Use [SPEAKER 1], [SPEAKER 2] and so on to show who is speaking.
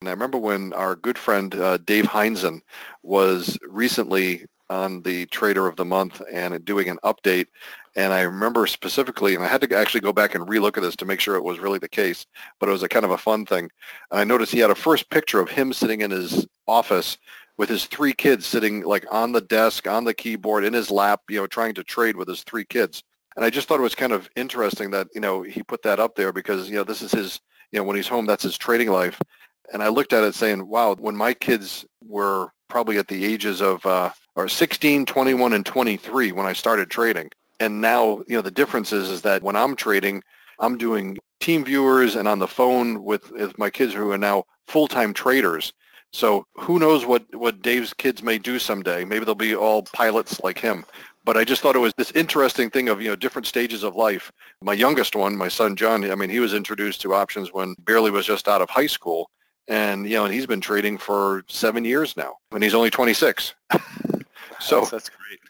[SPEAKER 1] And I remember when our good friend uh, Dave Heinzen was recently on the Trader of the Month and doing an update. And I remember specifically, and I had to actually go back and relook at this to make sure it was really the case, but it was a kind of a fun thing. And I noticed he had a first picture of him sitting in his office with his three kids sitting like on the desk, on the keyboard, in his lap, you know, trying to trade with his three kids. And I just thought it was kind of interesting that, you know, he put that up there because, you know, this is his, you know, when he's home, that's his trading life. And I looked at it saying, wow, when my kids were probably at the ages of, uh, or 16, 21, and 23 when I started trading. And now, you know, the difference is, is that when I'm trading, I'm doing TeamViewers and on the phone with, with my kids who are now full-time traders. So who knows what, what Dave's kids may do someday. Maybe they'll be all pilots like him. But I just thought it was this interesting thing of, you know, different stages of life. My youngest one, my son John, I mean, he was introduced to options when barely was just out of high school. And, you know, and he's been trading for seven years now and he's only 26. so
[SPEAKER 2] that's, that's great.